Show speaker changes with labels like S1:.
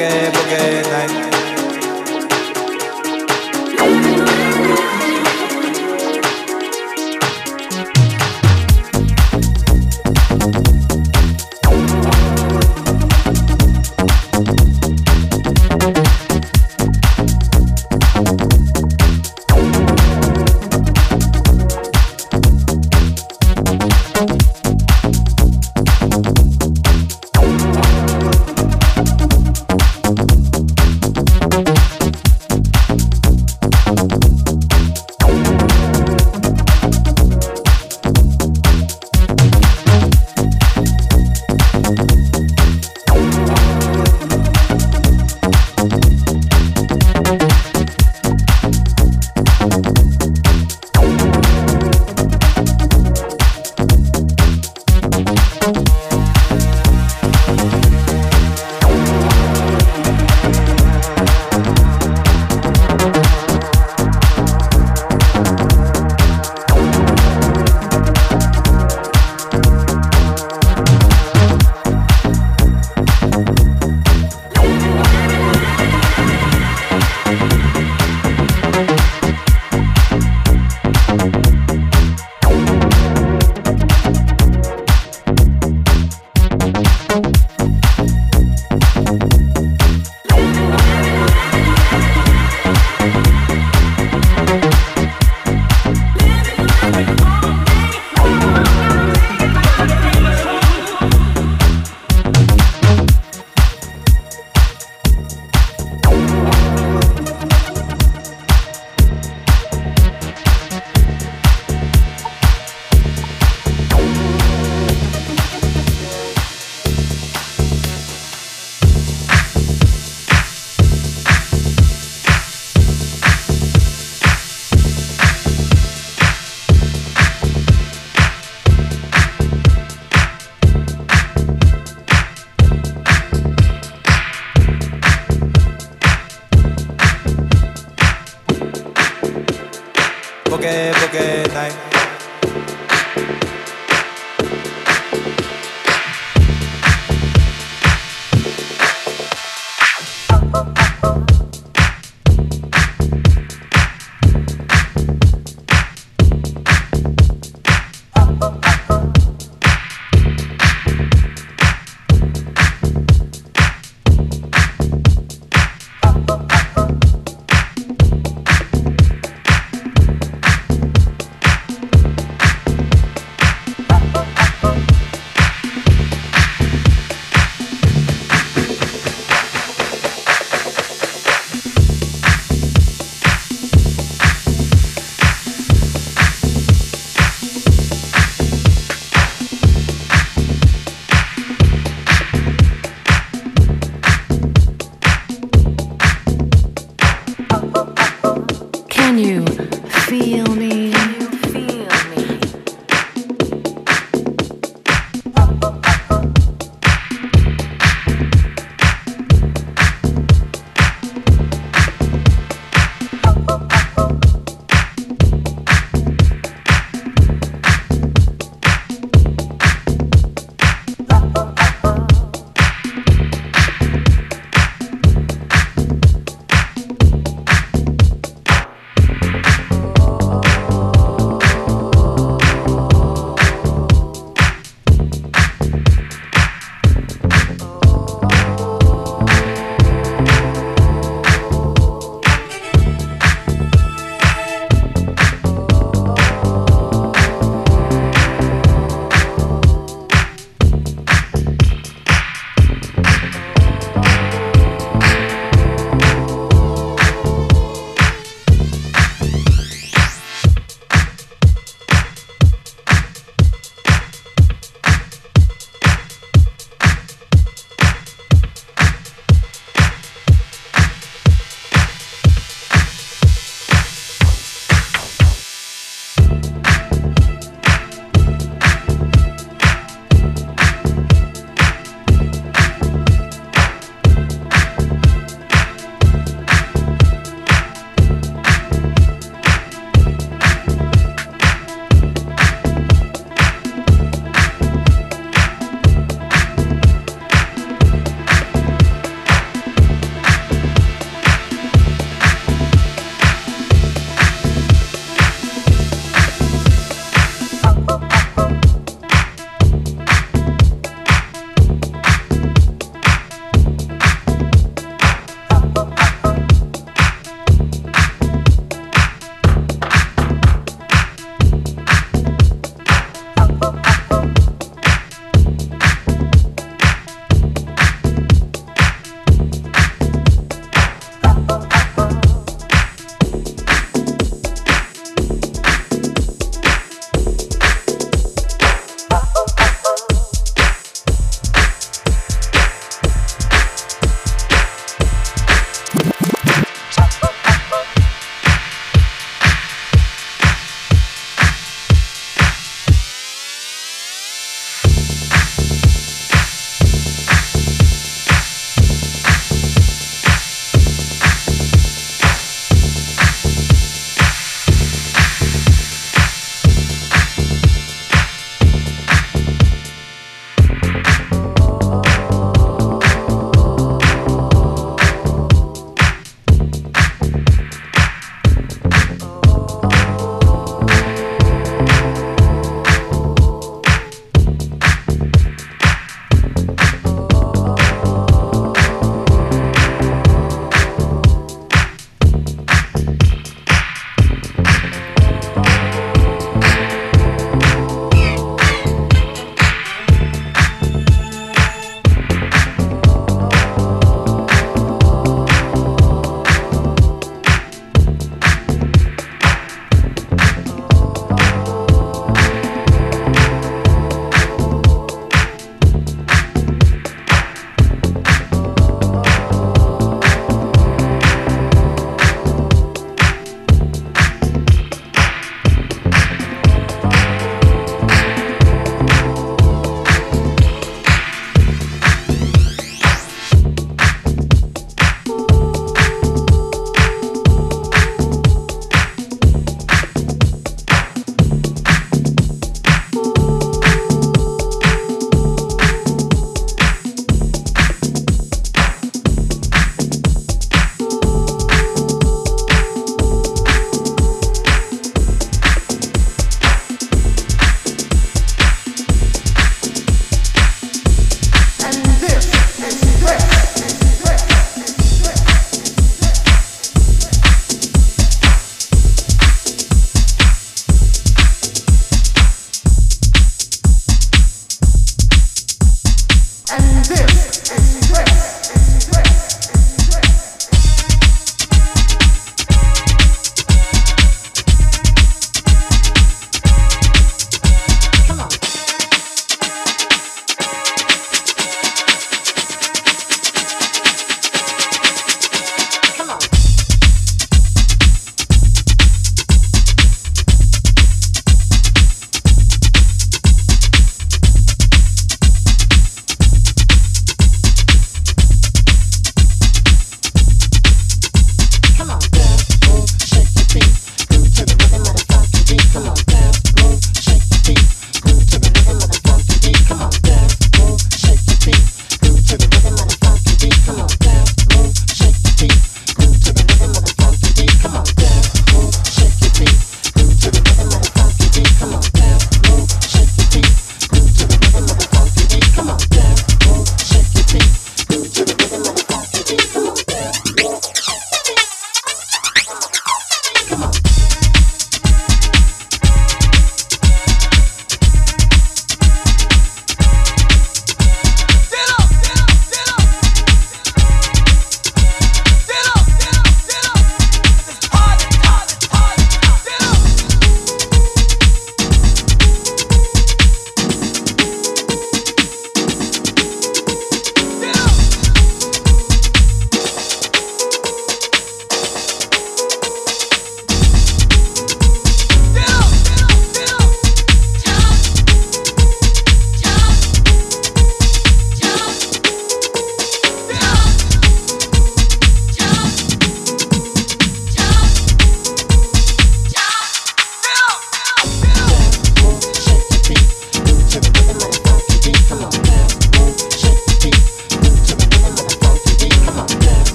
S1: boogie, boogie night.